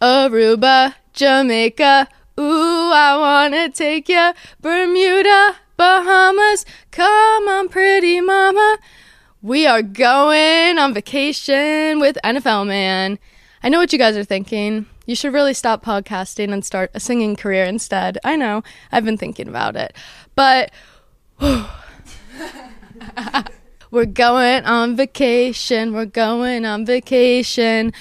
Aruba, Jamaica. Ooh, I wanna take ya. Bermuda, Bahamas. Come on, pretty mama. We are going on vacation with NFL Man. I know what you guys are thinking. You should really stop podcasting and start a singing career instead. I know. I've been thinking about it. But we're going on vacation. We're going on vacation.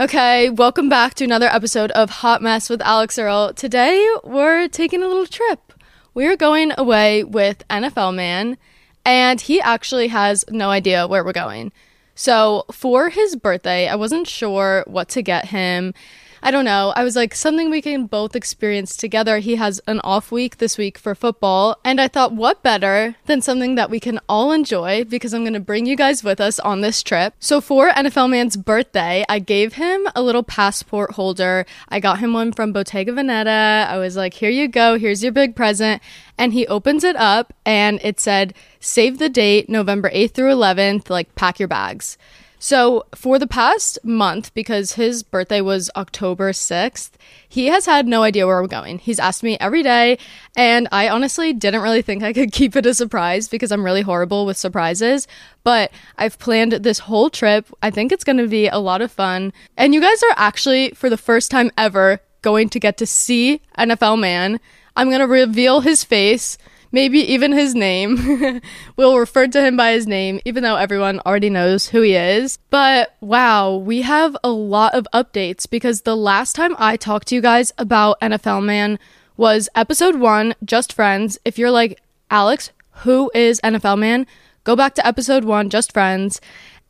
Okay, welcome back to another episode of Hot Mess with Alix Earle. Today we're taking a little trip. We're going away with NFL Man, and he actually has no idea where we're going. So, for his birthday, I wasn't sure what to get him. I don't know. I was like, something we can both experience together. He has an off week this week for football. And I thought, what better than something that we can all enjoy because I'm going to bring you guys with us on this trip. So for NFL Man's birthday, I gave him a little passport holder. I got him one from Bottega Veneta. I was like, here you go. Here's your big present. And he opens it up and it said, save the date, November 8th through 11th, like pack your bags. So, for the past month, because his birthday was October 6th, he has had no idea where we're going. He's asked me every day, and I honestly didn't really think I could keep it a surprise because I'm really horrible with surprises. But I've planned this whole trip. I think it's going to be a lot of fun. And you guys are actually, for the first time ever, going to get to see NFL Man. I'm going to reveal his face maybe even his name. we'll refer to him by his name, even though everyone already knows who he is. But wow, we have a lot of updates because the last time I talked to you guys about NFL Man was episode one, Just Friends. If you're like, Alix, who is NFL Man? Go back to episode one, Just Friends.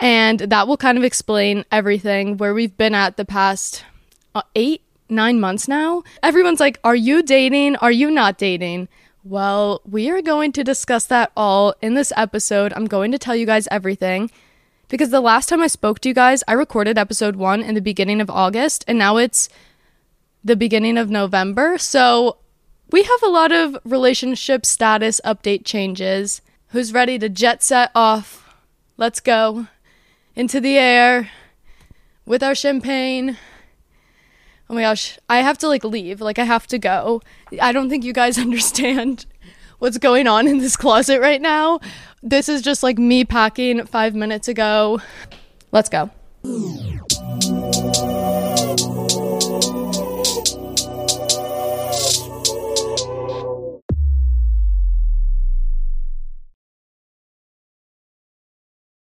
And that will kind of explain everything where we've been at the past uh, eight, nine months now. Everyone's like, Are you dating? Are you not dating? Well, we are going to discuss that all in this episode. I'm going to tell you guys everything because the last time I spoke to you guys, I recorded episode one in the beginning of August, and now it's the beginning of November. So we have a lot of relationship status update changes. Who's ready to jet set off? Let's go into the air with our champagne oh my gosh, I have to like leave. Like I have to go. I don't think you guys understand what's going on in this closet right now. This is just like me packing five minutes ago. Let's go.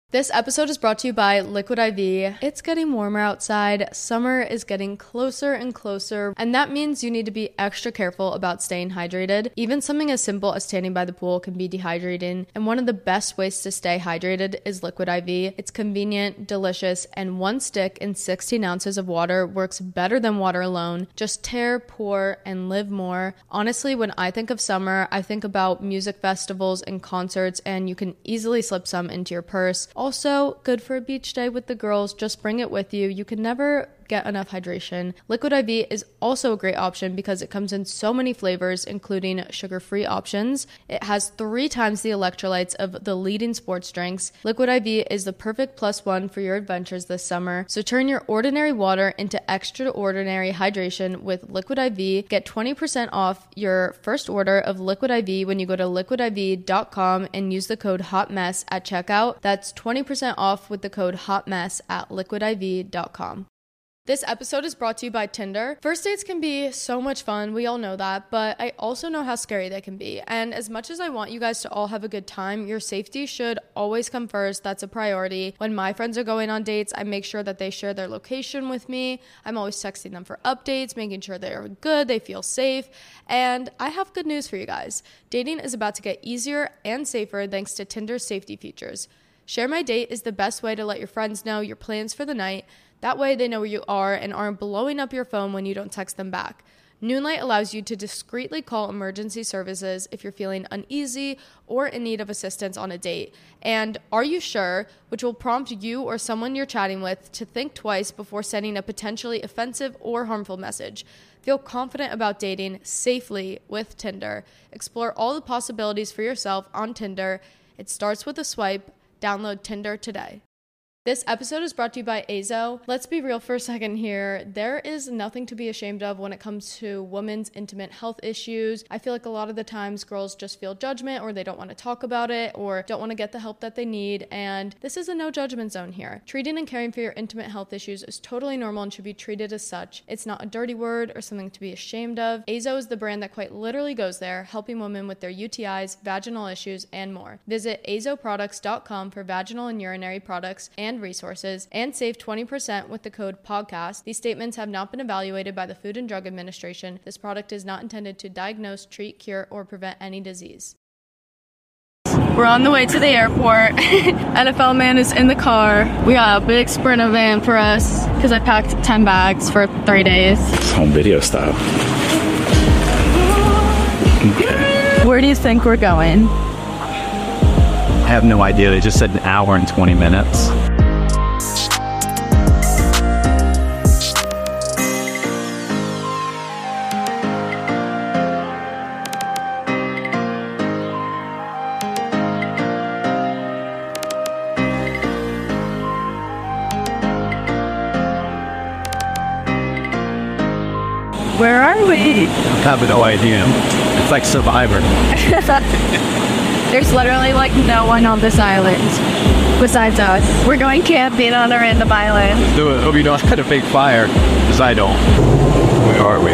This episode is brought to you by Liquid IV. It's getting warmer outside. Summer is getting closer and closer, and that means you need to be extra careful about staying hydrated. Even something as simple as standing by the pool can be dehydrating, and one of the best ways to stay hydrated is Liquid IV. It's convenient, delicious, and one stick in 16 ounces of water works better than water alone. Just tear, pour, and live more. Honestly, when I think of summer, I think about music festivals and concerts, and you can easily slip some into your purse. Good for a beach day with the girls. Just bring it with you. You can never get enough hydration. Liquid IV is also a great option because it comes in so many flavors, including sugar free options. It has three times the electrolytes of the leading sports drinks. Liquid IV is the perfect plus one for your adventures this summer. So turn your ordinary water into extraordinary hydration with Liquid IV. Get 20% off your first order of Liquid IV when you go to liquidiv.com and use the code HOTMESS at checkout. That's 20% off with the code HOTMESS at liquidiv.com. This episode is brought to you by Tinder. First dates can be so much fun, we all know that, but I also know how scary they can be. And as much as I want you guys to all have a good time, your safety should always come first. That's a priority. When my friends are going on dates, I make sure that they share their location with me. I'm always texting them for updates, making sure they're good, they feel safe. And I have good news for you guys. Dating is about to get easier and safer thanks to Tinder's safety features. Share My Date is the best way to let your friends know your plans for the night that way, they know where you are and aren't blowing up your phone when you don't text them back. Noonlight allows you to discreetly call emergency services if you're feeling uneasy or in need of assistance on a date. And Are You Sure, which will prompt you or someone you're chatting with to think twice before sending a potentially offensive or harmful message. Feel confident about dating safely with Tinder. Explore all the possibilities for yourself on Tinder. It starts with a swipe. Download Tinder today. This episode is brought to you by Azo. Let's be real for a second here. There is nothing to be ashamed of when it comes to women's intimate health issues. I feel like a lot of the times girls just feel judgment or they don't want to talk about it or don't want to get the help that they need. And this is a no judgment zone here. Treating and caring for your intimate health issues is totally normal and should be treated as such. It's not a dirty word or something to be ashamed of. Azo is the brand that quite literally goes there, helping women with their UTIs, vaginal issues, and more. Visit azoproducts.com for vaginal and urinary products and and resources and save 20% with the code PODCAST. These statements have not been evaluated by the Food and Drug Administration. This product is not intended to diagnose, treat, cure, or prevent any disease. We're on the way to the airport. NFL man is in the car. We got a big sprinter van for us because I packed 10 bags for three days. It's home video style. Okay. Where do you think we're going? I have no idea. They just said an hour and 20 minutes. Where are we? I have no idea. It's like Survivor. There's literally like no one on this island besides us. We're going camping on a random island. Do it. Hope you don't have a fake fire, because I don't. Where are we?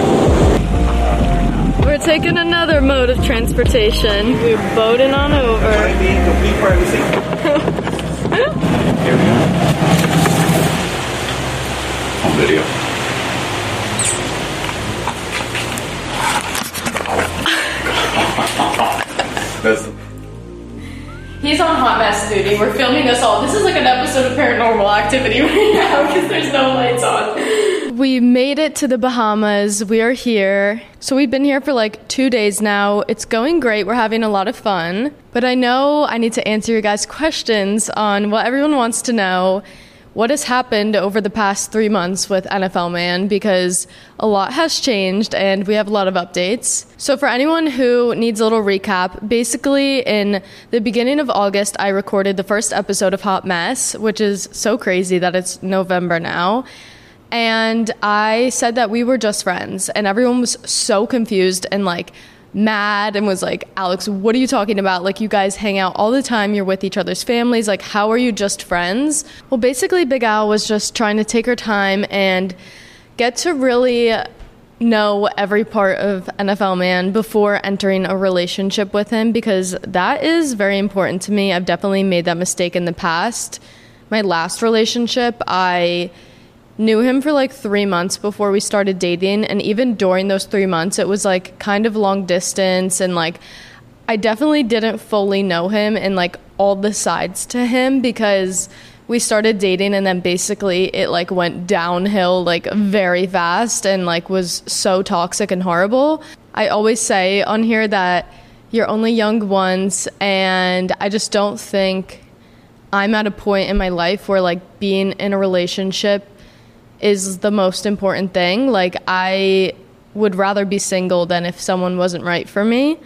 We're taking another mode of transportation. We're boating on over. Here we go. On duty. We're filming this all. This is like an episode of paranormal activity right now because there's no lights on. We made it to the Bahamas. We are here. So we've been here for like two days now. It's going great. We're having a lot of fun. But I know I need to answer your guys' questions on what everyone wants to know what has happened over the past three months with NFL Man because a lot has changed and we have a lot of updates. So, for anyone who needs a little recap, basically in the beginning of August, I recorded the first episode of Hot Mess, which is so crazy that it's November now. And I said that we were just friends, and everyone was so confused and like, mad and was like, Alix, what are you talking about? Like, you guys hang out all the time, you're with each other's families. Like, how are you just friends? Well, basically, Big Al was just trying to take her time and get to really know every part of NFL man before entering a relationship with him because that is very important to me. I've definitely made that mistake in the past. My last relationship, I knew him for like three months before we started dating. And even during those three months, it was like kind of long distance. And like, I definitely didn't fully know him and like all the sides to him because we started dating and then basically it like went downhill like very fast and like was so toxic and horrible. I always say on here that you're only young once and I just don't think I'm at a point in my life where like being in a relationship is the most important thing. Like, I would rather be single than if someone wasn't right for me.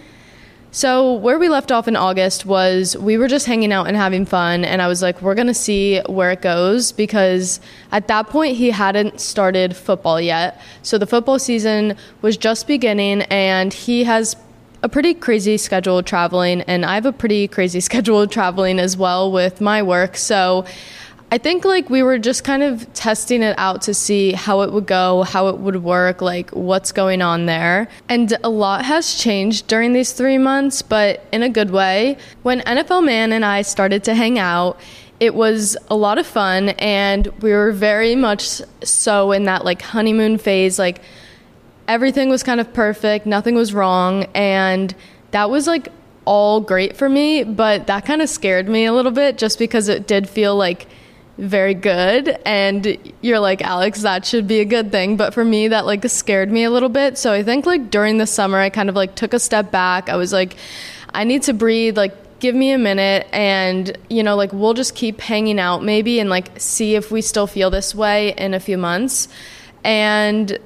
So, where we left off in August was we were just hanging out and having fun. And I was like, we're going to see where it goes because at that point he hadn't started football yet. So, the football season was just beginning and he has a pretty crazy schedule traveling. And I have a pretty crazy schedule traveling as well with my work. So, I think like we were just kind of testing it out to see how it would go, how it would work, like what's going on there. And a lot has changed during these three months, but in a good way. When NFL Man and I started to hang out, it was a lot of fun and we were very much so in that like honeymoon phase. Like everything was kind of perfect, nothing was wrong. And that was like all great for me, but that kind of scared me a little bit just because it did feel like very good. And you're like alix that should be a good thing. But for me that like scared me a little bit. So i think like during the summer i kind of like took a step back. I was like i need to breathe. Like give me a minute. And you know like we'll just keep hanging out maybe and like see if we still feel this way in a few months. And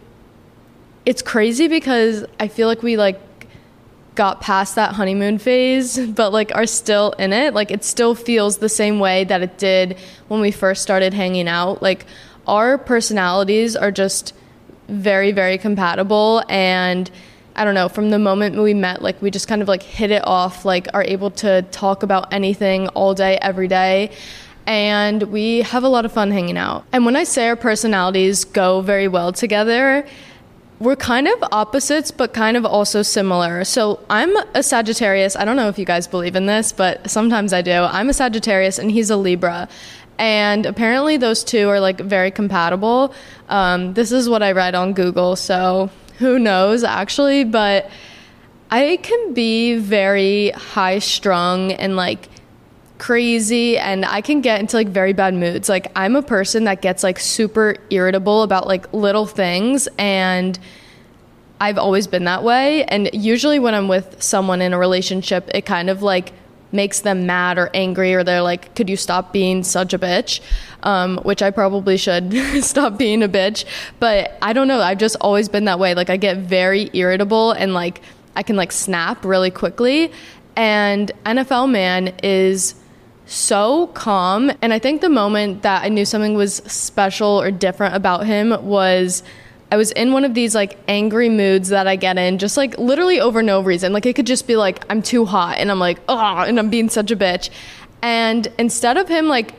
it's crazy because i feel like we like got past that honeymoon phase, but like are still in it. Like it still feels the same way that it did when we first started hanging out. Like our personalities are just very, very compatible. And I don't know, from the moment we met, like we just kind of like hit it off, like are able to talk about anything all day, every day. And we have a lot of fun hanging out. And when I say our personalities go very well together, we're kind of opposites, but kind of also similar. So I'm a Sagittarius. I don't know if you guys believe in this, but sometimes I do. I'm a Sagittarius and he's a Libra. And apparently those two are like very compatible. Um, this is what I read on Google, so who knows actually, but I can be very high strung and like crazy and I can get into like very bad moods. Like I'm a person that gets like super irritable about like little things and I've always been that way. And usually when I'm with someone in a relationship it kind of like makes them mad or angry or they're like could you stop being such a bitch? Um, which i probably should stop being a bitch. But i don't know. I've just always been that way. Like i get very irritable and like i can like snap really quickly. And nfl man is so calm. And I think the moment that I knew something was special or different about him was I was in one of these like angry moods that I get in, just like literally over no reason. Like it could just be like, I'm too hot and I'm like, oh, and I'm being such a bitch. And instead of him like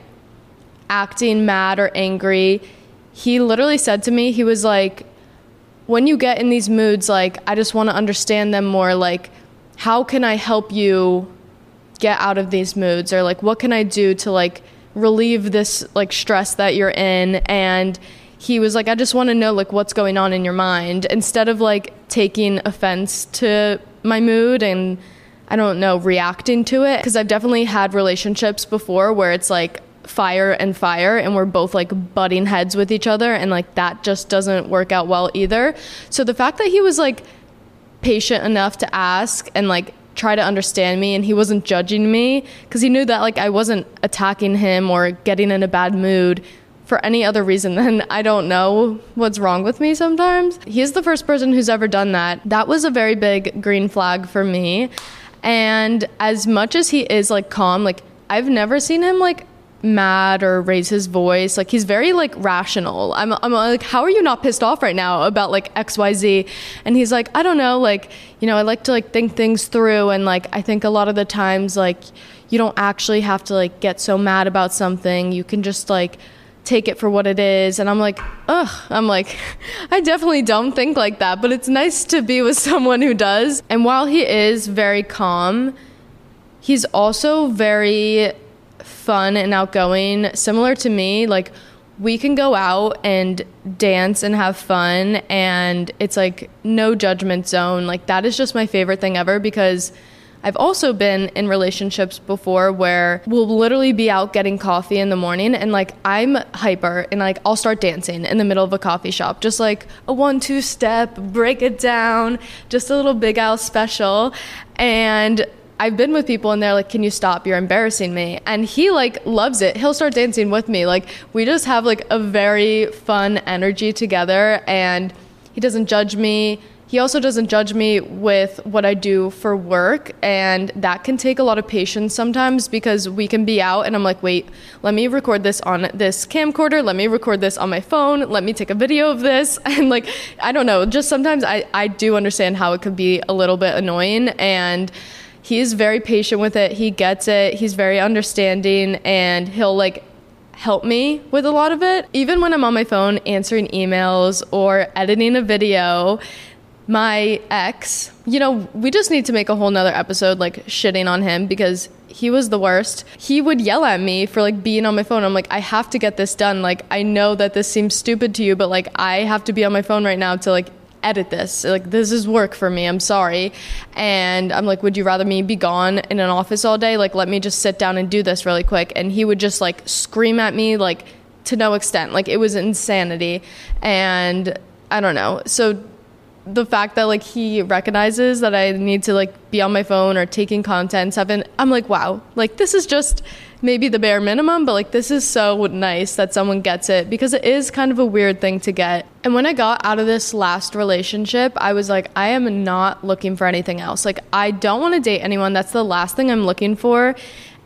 acting mad or angry, he literally said to me, he was like, when you get in these moods, like, I just want to understand them more. Like, how can I help you get out of these moods or like what can I do to like relieve this like stress that you're in and he was like I just want to know like what's going on in your mind instead of like taking offense to my mood and I don't know reacting to it because I've definitely had relationships before where it's like fire and fire and we're both like butting heads with each other and like that just doesn't work out well either. So the fact that he was like patient enough to ask and like try to understand me and he wasn't judging me because he knew that like I wasn't attacking him or getting in a bad mood for any other reason than I don't know what's wrong with me sometimes. He's the first person who's ever done that. That was a very big green flag for me. And as much as he is like calm, like I've never seen him like mad or raise his voice. Like he's very like rational. I'm, I'm uh, like, how are you not pissed off right now about like X, Y, Z? And he's like, I don't know. Like, you know, I like to like think things through. And like, I think a lot of the times, like, you don't actually have to like get so mad about something. You can just like take it for what it is. And I'm like, ugh, I'm like, I definitely don't think like that, but it's nice to be with someone who does. And while he is very calm, he's also very fun and outgoing, similar to me, like we can go out and dance and have fun and it's like no judgment zone. Like that is just my favorite thing ever because I've also been in relationships before where we'll literally be out getting coffee in the morning and like I'm hyper and like I'll start dancing in the middle of a coffee shop, just like a one two step, break it down, just a little big Al special. And I've been with people and they're like, "Can you stop? You're embarrassing me." And he like loves it. He'll start dancing with me. Like we just have like a very fun energy together and he doesn't judge me. He also doesn't judge me with what I do for work and that can take a lot of patience sometimes because we can be out and I'm like, "Wait, let me record this on this camcorder. Let me record this on my phone. Let me take a video of this." And like, I don't know, just sometimes I I do understand how it could be a little bit annoying and he's very patient with it. He gets it. He's very understanding and he'll like help me with a lot of it. Even when I'm on my phone answering emails or editing a video, my ex, you know, we just need to make a whole nother episode like shitting on him because he was the worst. He would yell at me for like being on my phone. I'm like, I have to get this done. Like, I know that this seems stupid to you, but like, I have to be on my phone right now to like edit this. Like, this is work for me. I'm sorry. And I'm like, would you rather me be gone in an office all day? Like, let me just sit down and do this really quick. And he would just like scream at me, like, to no extent. Like, it was insanity. And I don't know. So, the fact that like he recognizes that I need to like be on my phone or taking content stuff, and I'm like, wow, like this is just maybe the bare minimum, but like this is so nice that someone gets it because it is kind of a weird thing to get. And when I got out of this last relationship, I was like, I am not looking for anything else. Like, I don't want to date anyone. That's the last thing I'm looking for.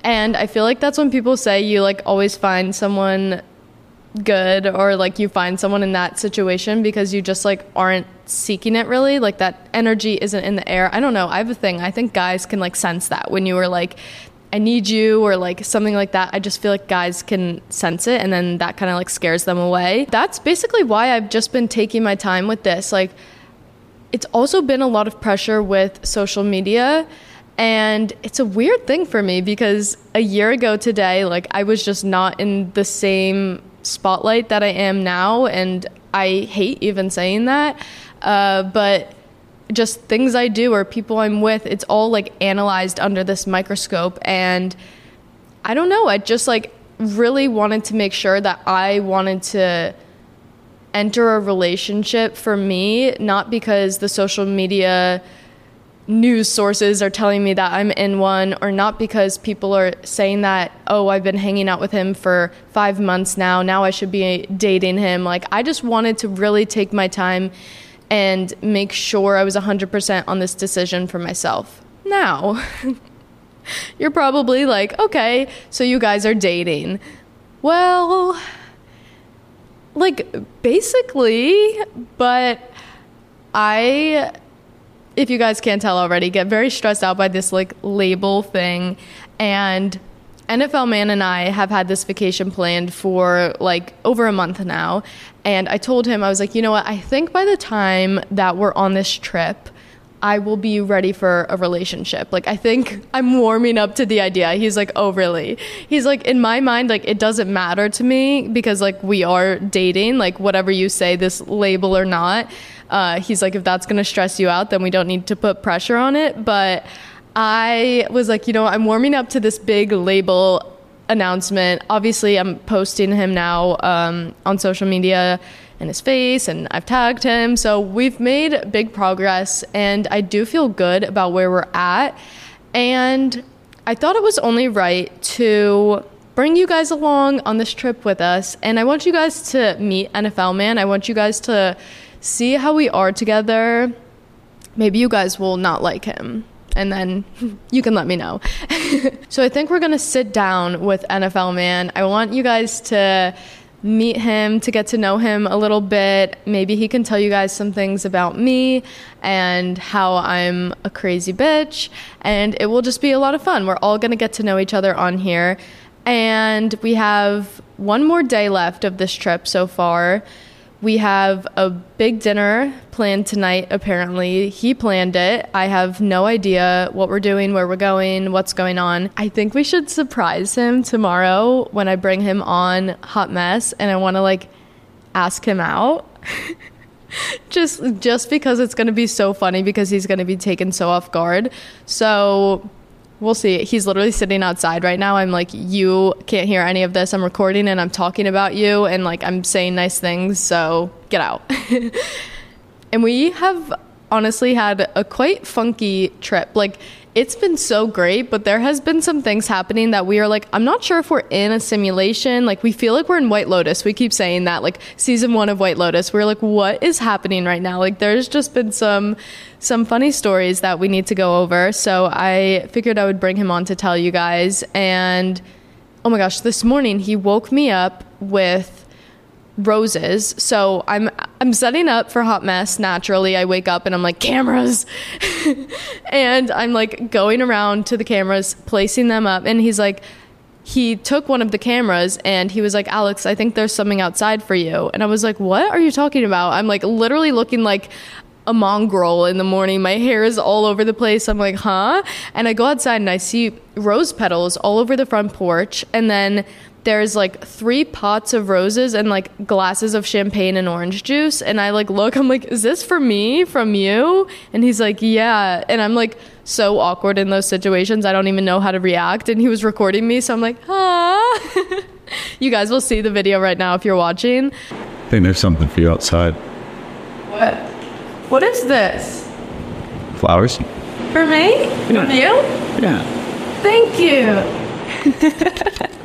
And I feel like that's when people say you like always find someone good or like you find someone in that situation because you just like aren't seeking it really like that energy isn't in the air i don't know i have a thing i think guys can like sense that when you are like I need you or like something like that. I just feel like guys can sense it and then that kind of like scares them away. That's basically why I've just been taking my time with this. Like it's also been a lot of pressure with social media and it's a weird thing for me because a year ago today like I was just not in the same spotlight that I am now and I hate even saying that. Uh, but just things I do or people I'm with, it's all like analyzed under this microscope. And I don't know, I just like really wanted to make sure that I wanted to enter a relationship for me, not because the social media news sources are telling me that I'm in one, or not because people are saying that, oh, I've been hanging out with him for five months now, now I should be dating him. Like, I just wanted to really take my time and make sure I was 100% on this decision for myself. Now, you're probably like, okay, so you guys are dating. Well, like basically, but I if you guys can't tell already, get very stressed out by this like label thing and NFL Man and I have had this vacation planned for like over a month now. And I told him, I was like, you know what? I think by the time that we're on this trip, I will be ready for a relationship. Like, I think I'm warming up to the idea. He's like, oh, really? He's like, in my mind, like, it doesn't matter to me because, like, we are dating, like, whatever you say, this label or not. Uh, he's like, if that's going to stress you out, then we don't need to put pressure on it. But I was like, you know, I'm warming up to this big label announcement. Obviously, I'm posting him now um, on social media and his face, and I've tagged him. So we've made big progress, and I do feel good about where we're at. And I thought it was only right to bring you guys along on this trip with us. And I want you guys to meet NFL Man. I want you guys to see how we are together. Maybe you guys will not like him and then you can let me know. so I think we're going to sit down with NFL Man. I want you guys to meet him, to get to know him a little bit. Maybe he can tell you guys some things about me and how I'm a crazy bitch. And it will just be a lot of fun. We're all going to get to know each other on here. And we have one more day left of this trip so far. We have a big dinner planned tonight, apparently. He planned it. I have no idea what we're doing, where we're going, what's going on. I think we should surprise him tomorrow when I bring him on Hot Mess and I want to like ask him out. just just because it's going to be so funny because he's going to be taken so off guard. So We'll see. He's literally sitting outside right now. I'm like, you can't hear any of this. I'm recording and I'm talking about you and like I'm saying nice things, so get out. and we have honestly had a quite funky trip. Like it's been so great, but there has been some things happening that we are like, I'm not sure if we're in a simulation. Like we feel like we're in White Lotus. We keep saying that, like season one of White Lotus. We're like, what is happening right now? Like there's just been some some funny stories that we need to go over. So I figured I would bring him on to tell you guys. And oh my gosh, this morning he woke me up with roses. So I'm I'm setting up for hot mess naturally. I wake up and I'm like cameras. and I'm like going around to the cameras, placing them up and he's like he took one of the cameras and he was like, Alix, I think there's something outside for you. And I was like, What are you talking about? I'm like literally looking like a mongrel in the morning. My hair is all over the place. I'm like, huh? And I go outside and I see rose petals all over the front porch. And then there's like three pots of roses and like glasses of champagne and orange juice. And I like look, I'm like, is this for me from you? And he's like, yeah. And I'm like so awkward in those situations. I don't even know how to react. And he was recording me. So I'm like, huh? you guys will see the video right now if you're watching. I think there's something for you outside. What? What is this? Flowers? For me? Yeah. From you? Yeah. Thank you.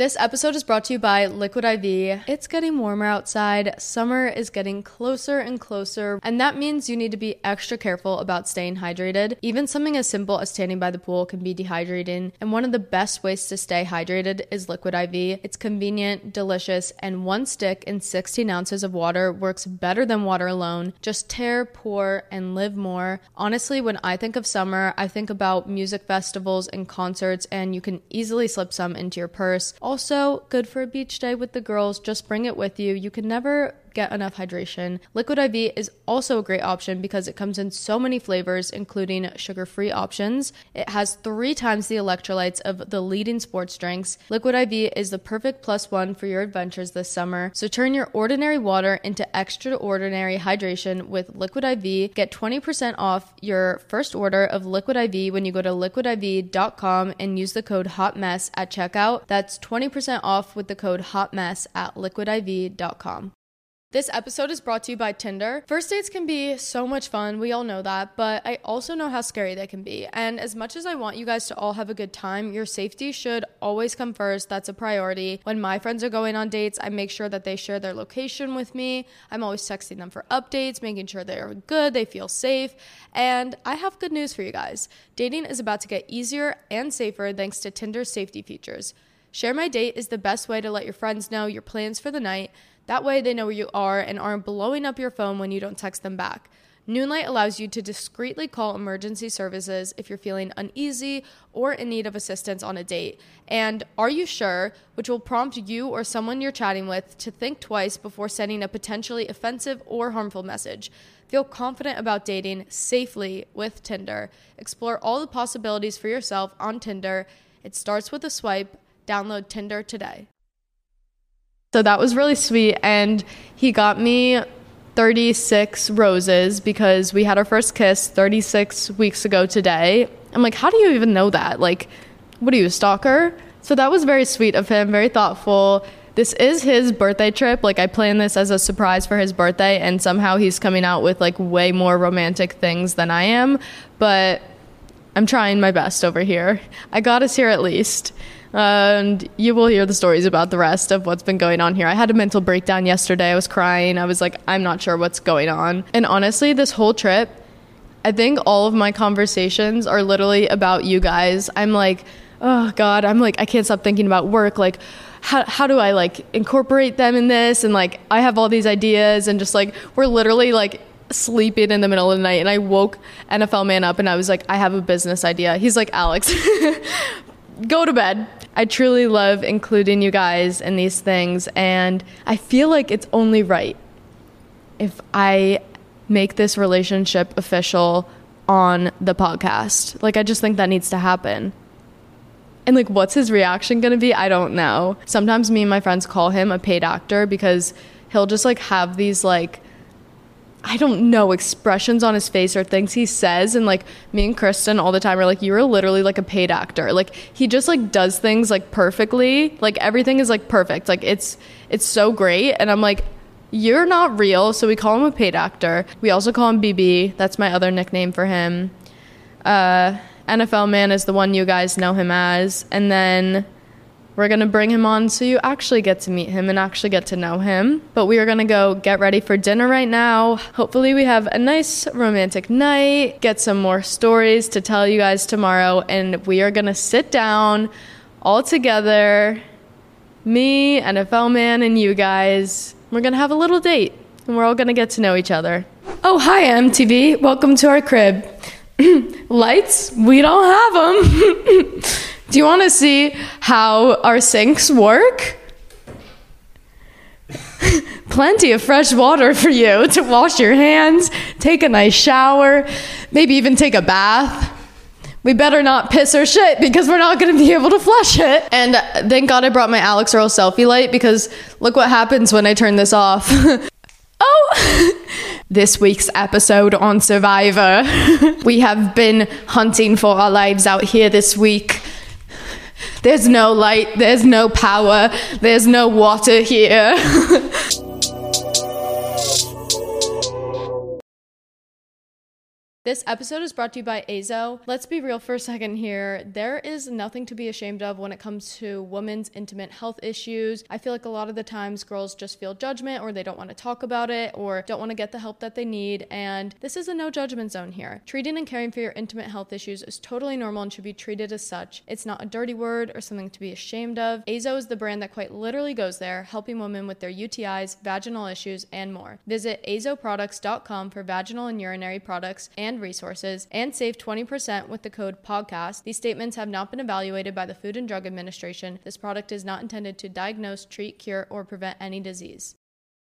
This episode is brought to you by Liquid IV. It's getting warmer outside. Summer is getting closer and closer, and that means you need to be extra careful about staying hydrated. Even something as simple as standing by the pool can be dehydrating, and one of the best ways to stay hydrated is Liquid IV. It's convenient, delicious, and one stick in 16 ounces of water works better than water alone. Just tear, pour, and live more. Honestly, when I think of summer, I think about music festivals and concerts, and you can easily slip some into your purse. Also, good for a beach day with the girls. Just bring it with you. You can never get enough hydration. Liquid IV is also a great option because it comes in so many flavors, including sugar free options. It has three times the electrolytes of the leading sports drinks. Liquid IV is the perfect plus one for your adventures this summer. So turn your ordinary water into extraordinary hydration with Liquid IV. Get 20% off your first order of Liquid IV when you go to liquidiv.com and use the code HOTMESS at checkout. That's 20% off with the code HOTMESS at liquidiv.com. This episode is brought to you by Tinder. First dates can be so much fun, we all know that, but I also know how scary they can be. And as much as I want you guys to all have a good time, your safety should always come first. That's a priority. When my friends are going on dates, I make sure that they share their location with me. I'm always texting them for updates, making sure they're good, they feel safe. And I have good news for you guys dating is about to get easier and safer thanks to Tinder's safety features. Share My Date is the best way to let your friends know your plans for the night. That way, they know where you are and aren't blowing up your phone when you don't text them back. Noonlight allows you to discreetly call emergency services if you're feeling uneasy or in need of assistance on a date. And Are You Sure, which will prompt you or someone you're chatting with to think twice before sending a potentially offensive or harmful message. Feel confident about dating safely with Tinder. Explore all the possibilities for yourself on Tinder. It starts with a swipe. Download Tinder today. So that was really sweet. And he got me 36 roses because we had our first kiss 36 weeks ago today. I'm like, how do you even know that? Like, what are you, a stalker? So that was very sweet of him, very thoughtful. This is his birthday trip. Like, I planned this as a surprise for his birthday, and somehow he's coming out with like way more romantic things than I am. But I'm trying my best over here. I got us here at least and you will hear the stories about the rest of what's been going on here. I had a mental breakdown yesterday. I was crying. I was like, I'm not sure what's going on. And honestly, this whole trip, I think all of my conversations are literally about you guys. I'm like, oh God, I'm like, I can't stop thinking about work. Like, how, how do I like incorporate them in this? And like, I have all these ideas, and just like, we're literally like sleeping in the middle of the night and I woke NFL man up and I was like, I have a business idea. He's like, Alix, go to bed. I truly love including you guys in these things, and I feel like it's only right if I make this relationship official on the podcast. Like, I just think that needs to happen. And like, what's his reaction gonna be? I don't know. Sometimes me and my friends call him a paid actor because he'll just like have these like I don't know, expressions on his face or things he says. And like me and Kristen all the time are like, you're literally like a paid actor. Like he just like does things like perfectly. Like everything is like perfect. Like it's it's so great. And I'm like, you're not real. So we call him a paid actor. We also call him BB. That's my other nickname for him. Uh, NFL man is the one you guys know him as. And then we're going to bring him on so you actually get to meet him and actually get to know him. But we are going to go get ready for dinner right now. Hopefully, we have a nice romantic night, get some more stories to tell you guys tomorrow, and we are going to sit down all together me, NFL man, and you guys. We're going to have a little date, and we're all going to get to know each other. Oh, hi, MTV. Welcome to our crib. Lights? We don't have them. Do you want to see how our sinks work? Plenty of fresh water for you to wash your hands, take a nice shower, maybe even take a bath. We better not piss or shit because we're not going to be able to flush it. And thank God I brought my Alix Earle selfie light because look what happens when I turn this off. oh! this week's episode on Survivor. we have been hunting for our lives out here this week There's no light, there's no power, there's no water here. This episode is brought to you by Azo. Let's be real for a second here. There is nothing to be ashamed of when it comes to women's intimate health issues. I feel like a lot of the times girls just feel judgment or they don't want to talk about it or don't want to get the help that they need. And this is a no judgment zone here. Treating and caring for your intimate health issues is totally normal and should be treated as such. It's not a dirty word or something to be ashamed of. Azo is the brand that quite literally goes there, helping women with their UTIs, vaginal issues, and more. Visit azoproducts.com for vaginal and urinary products and resources and save 20% with the code podcast. These statements have not been evaluated by the Food and Drug Administration. This product is not intended to diagnose, treat, cure, or prevent any disease.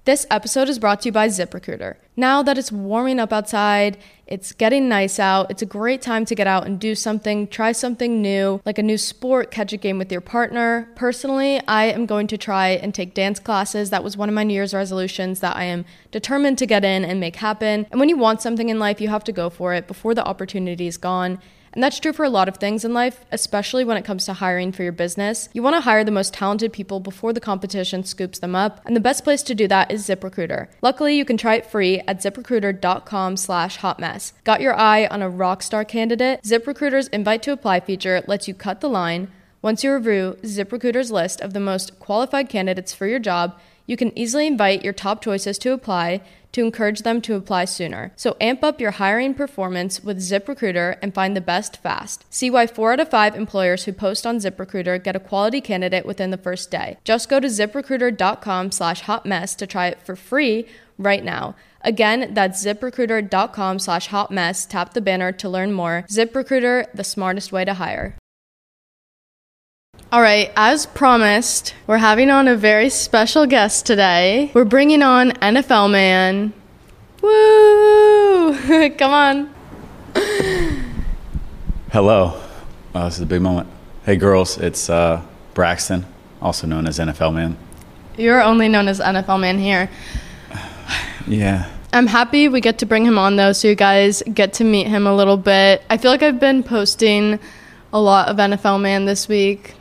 This episode is brought to you by ZipRecruiter. Now that it's warming up outside, it's getting nice out, it's a great time to get out and do something, try something new, like a new sport, catch a game with your partner. Personally, I am going to try and take dance classes. That was one of my New Year's resolutions that I am determined to get in and make happen. And when you want something in life, you have to go for it before the opportunity is gone. And that's true for a lot of things in life, especially when it comes to hiring for your business. You want to hire the most talented people before the competition scoops them up, and the best place to do that is ZipRecruiter. Luckily, you can try it free at ziprecruiter.com slash hotmess. Got your eye on a rockstar candidate? ZipRecruiter's invite to apply feature lets you cut the line. Once you review ZipRecruiter's list of the most qualified candidates for your job, you can easily invite your top choices to apply to encourage them to apply sooner. So amp up your hiring performance with ZipRecruiter and find the best fast. See why 4 out of 5 employers who post on ZipRecruiter get a quality candidate within the first day. Just go to ziprecruiter.com slash hotmess to try it for free right now. Again, that's ziprecruiter.com slash hotmess. Tap the banner to learn more. ZipRecruiter, the smartest way to hire. All right, as promised, we're having on a very special guest today. We're bringing on NFL man. Woo! Come on. Hello. Uh, this is a big moment. Hey, girls, it's uh, Braxton, also known as NFL Man. You're only known as NFL man here. Yeah. I'm happy we get to bring him on though, so you guys get to meet him a little bit. I feel like I've been posting a lot of NFL man this week.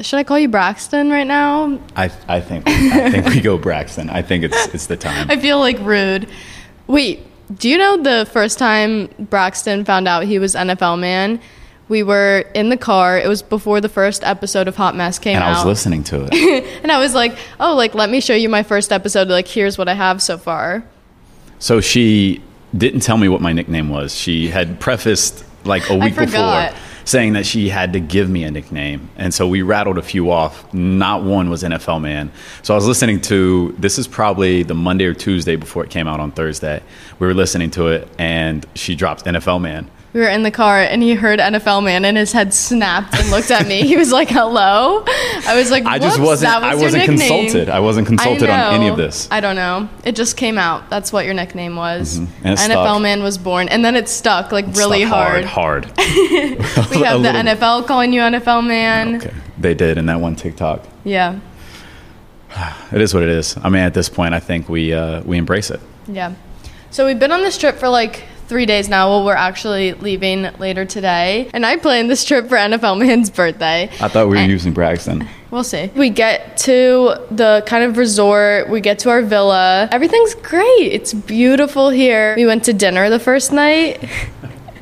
Should I call you Braxton right now? I, I think I think we go Braxton. I think it's it's the time. I feel like rude. Wait, do you know the first time Braxton found out he was NFL man? We were in the car. It was before the first episode of Hot Mess came out. and. I was listening to it. and I was like, "Oh, like let me show you my first episode. Like here's what I have so far." So she didn't tell me what my nickname was. She had prefaced like a week before. Saying that she had to give me a nickname. And so we rattled a few off. Not one was NFL man. So I was listening to this is probably the Monday or Tuesday before it came out on Thursday. We were listening to it and she dropped NFL man. We were in the car and he heard NFL man and his head snapped and looked at me. He was like, "Hello." I was like, I just wasn't was I wasn't nickname." consulted. I wasn't consulted I on any of this. I don't know. It just came out. That's what your nickname was. It NFL stuck. man was born, and then it stuck like really Stuck hard. Hard. hard. We have the NFL calling you NFL man. Okay. They did in that one TikTok. Yeah, It is what it is. I mean, at this point, I think we uh, we embrace it. yeah. So we've been on this trip for like three days now. Well, we're actually leaving later today, and I planned this trip for NFL man's birthday. I thought we were And- using Braxton. We'll see. We get to the kind of resort, we get to our villa. Everything's great. It's beautiful here. We went to dinner the first night.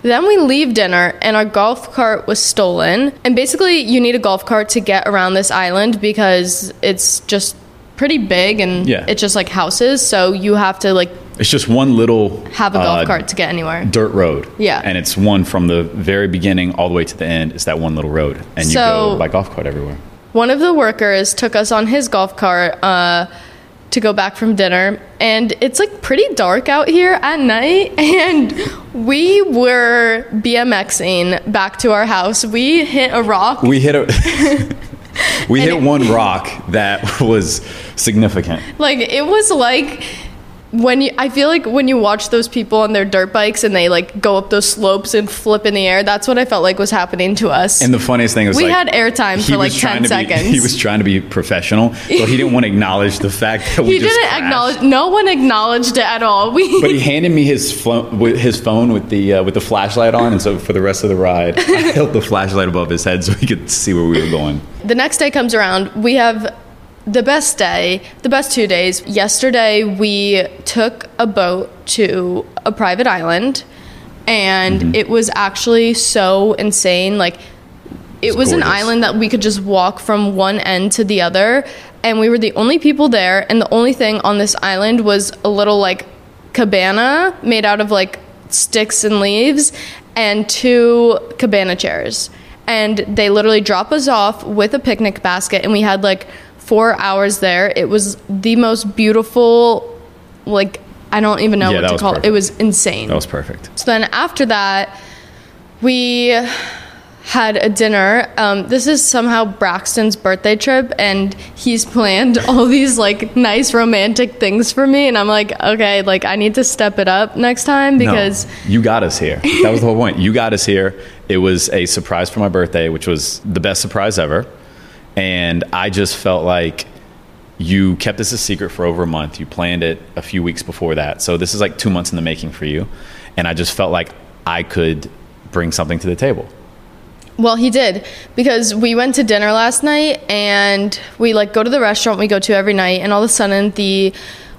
Then we leave dinner and our golf cart was stolen. And basically, you need a golf cart to get around this island because it's just pretty big and Yeah. it's just like houses. So you have to like It's just one little have a golf uh, cart to get anywhere. dirt road. Yeah. and it's one from the very beginning all the way to the end. It's that one little road, and you So- go by golf cart everywhere. One of the workers took us on his golf cart uh, to go back from dinner, and it's like pretty dark out here at night, and we were BMXing back to our house. We hit a rock. We hit a. we hit one rock that was significant. Like it was like when you, I feel like when you watch those people on their dirt bikes and they like go up those slopes and flip in the air, that's what I felt like was happening to us. And the funniest thing was we like, had airtime for like 10 to be- seconds. he was trying to be professional, so he didn't want to acknowledge the fact that we he didn't crashed. acknowledge. No one acknowledged it at all. We But he handed me his his phone with the uh, with the flashlight on, and so for the rest of the ride, I held the flashlight above his head so he could see where we were going. the next day comes around. We have the best day, the best two days. Yesterday, we took a boat to a private island, and Mm-hmm. it was actually so insane. Like, it It's was an island that we could just walk from one end to the other, and we were the only people there. And the only thing on this island was a little like cabana made out of like sticks and leaves, and two cabana chairs. And they literally drop us off with a picnic basket, and we had like four hours there. It was the most beautiful, like I don't even know Yeah, what to call it. It was insane. That was perfect. So then after that, we had a dinner. Um, this is somehow Braxton's birthday trip, and he's planned all these like nice romantic things for me. And I'm like, okay, like I need to step it up next time because no, you got us here. That was the whole point. You got us here. It was a surprise for my birthday, which was the best surprise ever. And I just felt like you kept this a secret for over a month. You planned it a few weeks before that. So this is like two months in the making for you. And I just felt like I could bring something to the table. Well, he did because we went to dinner last night and we like go to the restaurant we go to every night, and all of a sudden the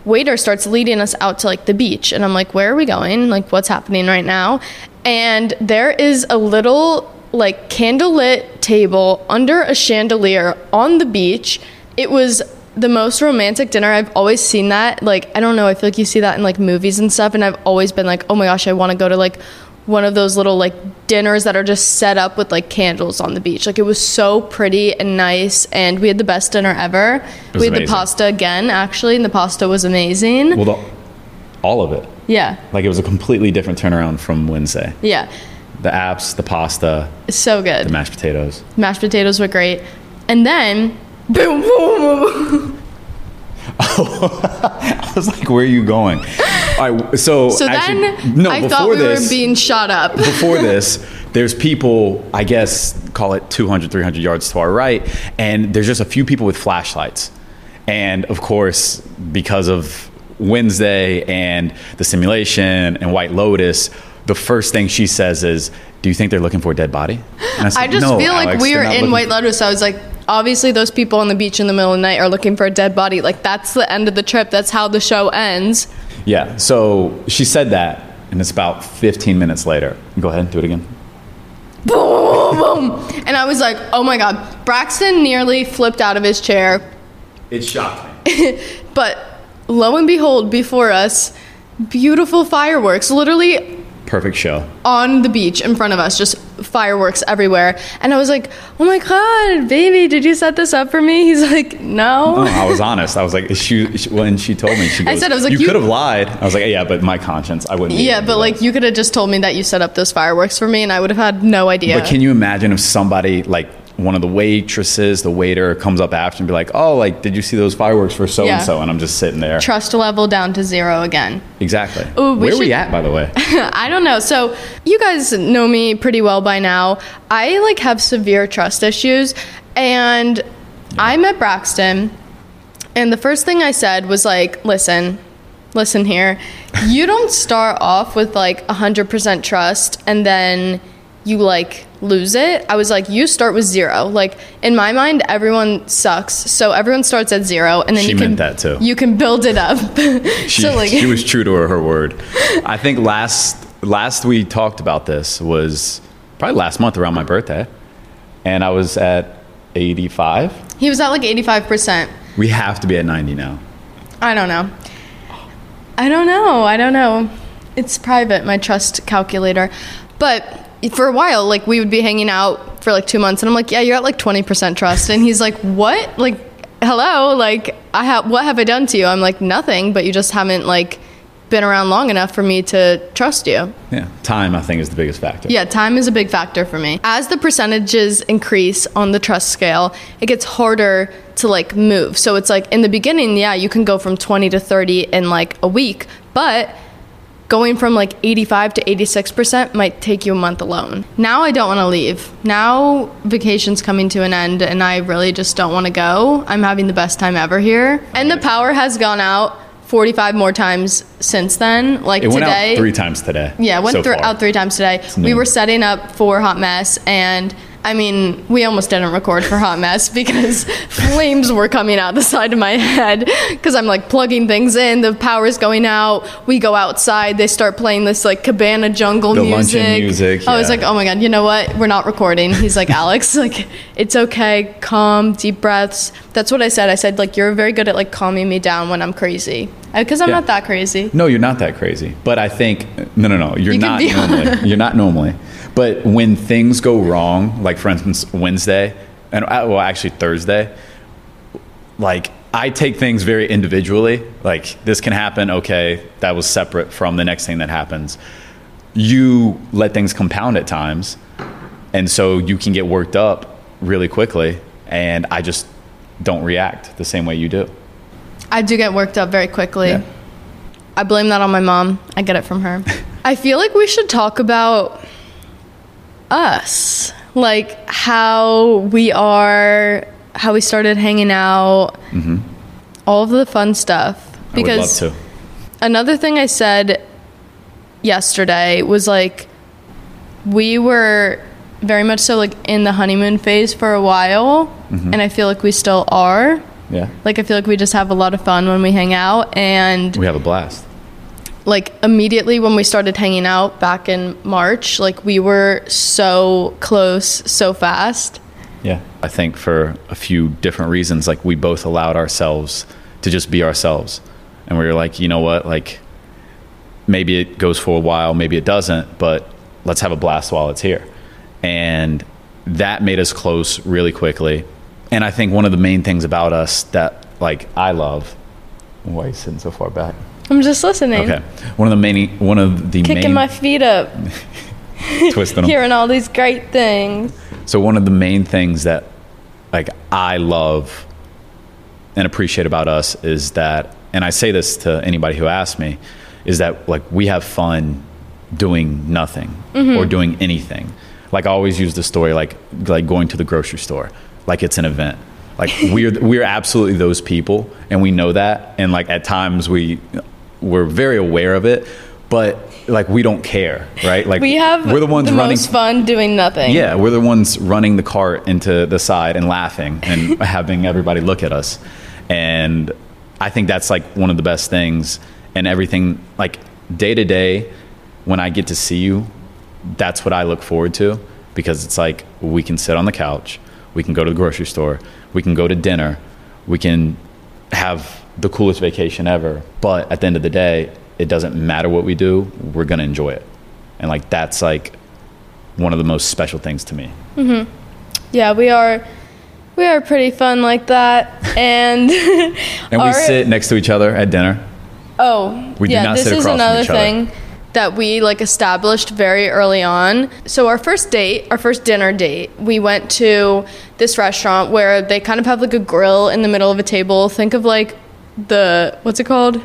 waiter starts leading us out to like the beach, and I'm like, "Where are we going? Like, what's happening right now?" And there is a little like candlelit table under a chandelier on the beach. It was the most romantic dinner I've always seen that. Like, I don't know, I feel like you see that in like movies and stuff, and I've always been like, "Oh my gosh, I want to go to like." one of those little like dinners that are just set up with like candles on the beach. Like it was so pretty and nice, and we had the best dinner ever. We had the pasta again, actually, and the pasta was amazing. Well, the, all of it. yeah, Like it was a completely different turnaround from Wednesday. yeah, The apps, the pasta, so good. the mashed potatoes. Mashed potatoes were great, and then boom, boom, boom. Oh, I was like, where are you going? All right, so So actually, then no, I before thought we this, were being shot up. before this, there's people, I guess, call it 200, 300 yards to our right, and there's just a few people with flashlights. And of course, because of Wednesday and the simulation and White Lotus, the first thing she says is, Do you think they're looking for a dead body? And I said, I, just "No, feel like Alix, we they're were in White for-" Lotus. I was like, obviously, those people on the beach in the middle of the night are looking for a dead body. Like, that's the end of the trip. That's how the show ends. Yeah, so she said that, and it's about 15 minutes later. Go ahead, do it again. boom, boom. And I was like, oh my God. Braxton nearly flipped out of his chair. It shocked me. But lo and behold, before us, beautiful fireworks, literally Perfect show. on the beach in front of us, just fireworks everywhere. And I was like, oh my God, baby, did you set this up for me? He's like, no. No, I was honest. I was like, she, she- when she told me, she I said, I was like, you, you- could have lied. I was like, yeah, but my conscience, I wouldn't. Yeah, but like you could have just told me that you set up those fireworks for me and I would have had no idea. But can you imagine if somebody like one of the waitresses, the waiter, comes up after and be like, oh, like, did you see those fireworks for so and so? And I'm just sitting there. Trust level down to zero again. Exactly. Ooh, we Where are we at, by the way? I don't know. So you guys know me pretty well by now. I like have severe trust issues, and I met Braxton, and the first thing I said was like, "Listen, listen here. You don't start off with like hundred percent trust, and then." You like lose it. I was like, you start with zero. Like in my mind, everyone sucks. So everyone starts at zero, and then She you can meant that, too. You can build it up. She, so like, she was true to her, her word. I think last last we talked about this was probably last month around my birthday, and I was at 85. he was at like eighty five percent. We have to be at 90 now. I don't know. I don't know. I don't know. It's private, my trust calculator. But for a while, like we would be hanging out for like two months, and I'm like, "Yeah, you're at like 20% trust," and he's like, "What? Like, hello? Like, I have what have I done to you?" I'm like, "Nothing, but you just haven't like been around long enough for me to trust you. Yeah, time I think is the biggest factor. Yeah, time is a big factor for me. As the percentages increase on the trust scale, it gets harder to like move. So it's like in the beginning, yeah, you can go from 20 to 30 in like a week, but going from like 85 to 86% might take you a month alone. Now I don't want to leave. Now vacation's coming to an end and I really just don't want to go. I'm having the best time ever here. And the power has gone out 45 more times since then. Like It went today. out three times today. Yeah, went so far. out three times today. We were setting up for Hot Mess, and I mean, we almost didn't record for Hot Mess because flames were coming out the side of my head because I'm like plugging things in. The power's going out. We go outside. They start playing this like Cabana Jungle The music. music, I was like, oh my god, you know what? We're not recording. He's like, Alix, like it's okay. Calm, deep breaths. That's what I said. I said like you're very good at like calming me down when I'm crazy because I'm Yeah. not that crazy. No, you're not that crazy. But I think no, no, no. You're You not normally. You're not normally. But when things go wrong, like for instance Wednesday, and uh, well, actually Thursday, like I take things very individually. Like this can happen. Okay, that was separate from the next thing that happens. You let things compound at times, and so you can get worked up really quickly. And I just don't react the same way you do. I do get worked up very quickly. Yeah. I blame that on my mom. I get it from her. I feel like we should talk about us. Like how we are, how we started hanging out, mm-hmm. all of the fun stuff. I would love to. Another thing I said yesterday was like we were very much so like in the honeymoon phase for a while mm-hmm. and I feel like we still are. Yeah, Like I feel like we just have a lot of fun when we hang out and we have a blast. like immediately when we started hanging out back in March, like we were so close so fast. Yeah. I think for a few different reasons, like we both allowed ourselves to just be ourselves. And we were like, you know what? Like maybe it goes for a while, maybe it doesn't, but let's have a blast while it's here. And that made us close really quickly. And I think one of the main things about us that like I love why are you sitting so far back? I'm just listening. Okay. One of the main one of the Kicking main my feet up, twisting them. hearing all these great things. So one of the main things that like I love and appreciate about us is that and I say this to anybody who asks me is that like we have fun doing nothing mm-hmm. or doing anything. Like I always use the story like like going to the grocery store like it's an event. Like we're we're absolutely those people and we know that and like at times we we're very aware of it but like we don't care, right? Like We have we're the ones the running most fun doing nothing. yeah, we're the ones running the cart into the side and laughing and having everybody look at us. And I think that's like one of the best things. And everything, like day to day, when I get to see you, that's what I look forward to because it's like we can sit on the couch, we can go to the grocery store, we can go to dinner, we can have the coolest vacation ever. But at the end of the day, it doesn't matter what we do, we're going to enjoy it. And like that's like one of the most special things to me. Mm-hmm. Yeah, we are we are pretty fun like that. And And we our- sit next to each other at dinner. Oh, We do yeah, not this sit is across from another each other. That we like established very early on. So our first date, our first dinner date, we went to this restaurant where they kind of have like a grill in the middle of a table. Think of like the what's it called?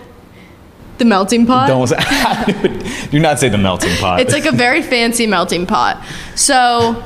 The melting pot. Don't do not say the melting pot. It's like a very fancy melting pot. So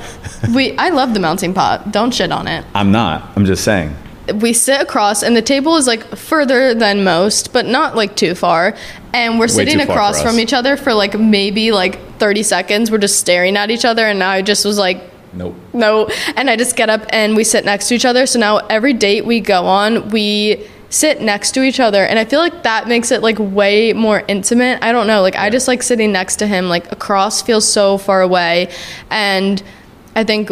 we I love the melting pot. Don't shit on it. I'm not. I'm just saying. We sit across and the table is like further than most but not like too far. And we're sitting across from each other for like maybe like 30 seconds. We're just staring at each other and i just was like Nope. no and i just get up and we sit next to each other. So now every date we go on we sit next to each other. And i feel like that makes it like way more intimate. I don't know. Like i just like sitting next to him like across feels so far away. And i think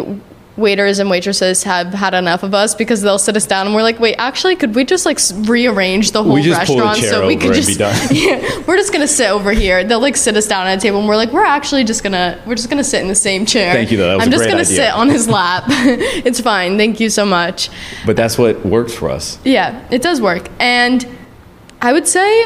waiters and waitresses have had enough of us because they'll sit us down and we're like wait actually could we just like rearrange the whole We pull a restaurant so we could just be done. yeah, we're just gonna sit over here they'll like sit us down at a table and we're like we're actually just gonna we're just gonna sit in the same chair Thank you, though. I'm just gonna idea. sit on his lap it's fine thank you so much But that's what works for us. yeah, it does work. And I would say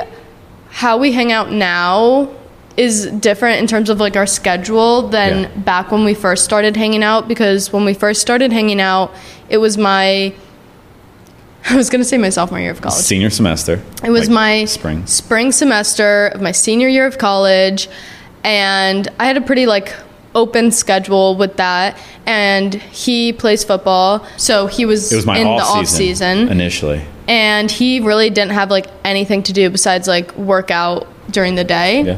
how we hang out now is different in terms of like our schedule than Yeah. back when we first started hanging out because when we first started hanging out, it was my I was going to say my sophomore year of college. Senior semester. It was like my spring. spring semester of my senior year of college, and I had a pretty like open schedule with that. And he plays football, so he was, was in off the off season, season, initially. and he really didn't have like anything to do besides like work out during the day Yeah.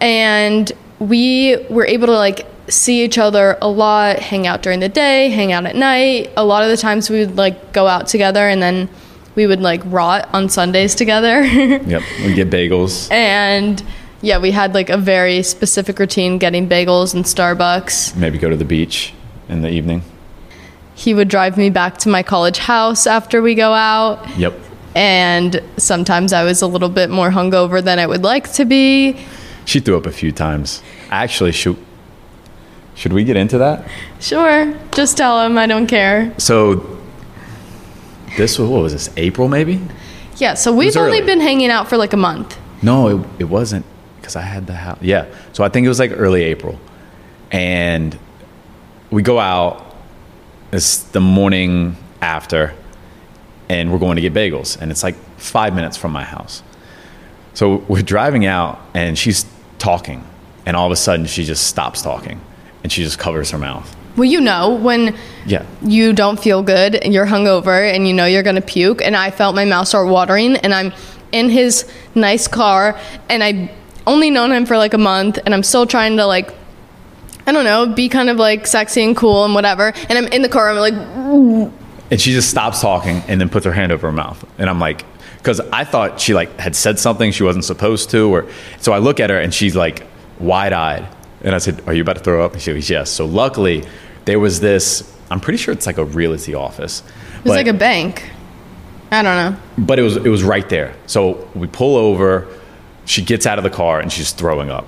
And we were able to like see each other a lot hang out during the day hang out at night a lot of the times we would like go out together and then we would like rot on sundays together Yep. We get bagels. and yeah we had like a very specific routine getting bagels and starbucks Maybe go to the beach in the evening. he would drive me back to my college house after we go out Yep. and sometimes i was a little bit more hungover than i would like to be She threw up a few times. Actually, should should we get into that? sure just tell him i don't care So this was what was this? April maybe? Yeah, so we've only early. been hanging out for like a month. No, it, it wasn't because I had the house. Yeah. So I think it was like early April. And we go out. It's the morning after. And we're going to get bagels. And it's like five minutes from my house. So we're driving out and she's talking. And all of a sudden she just stops talking. And she just covers her mouth. Well, you know, when Yeah. you don't feel good and you're hungover and you know you're gonna puke, and I felt my mouth start watering, and I'm in his nice car, and I only known him for like a month, and I'm still trying to like, I don't know, be kind of like sexy and cool and whatever, and I'm in the car, I'm like, And she just stops talking and then puts her hand over her mouth. And I'm like, because I thought she like had said something she wasn't supposed to, or so I look at her and she's like wide eyed. And I said, "Are you about to throw up?" And she goes, "Yes." So luckily, there was this. I'm pretty sure it's like a realty office. it was like a bank. I don't know. but it was it was right there. So we pull over. She gets out of the car and she's throwing up.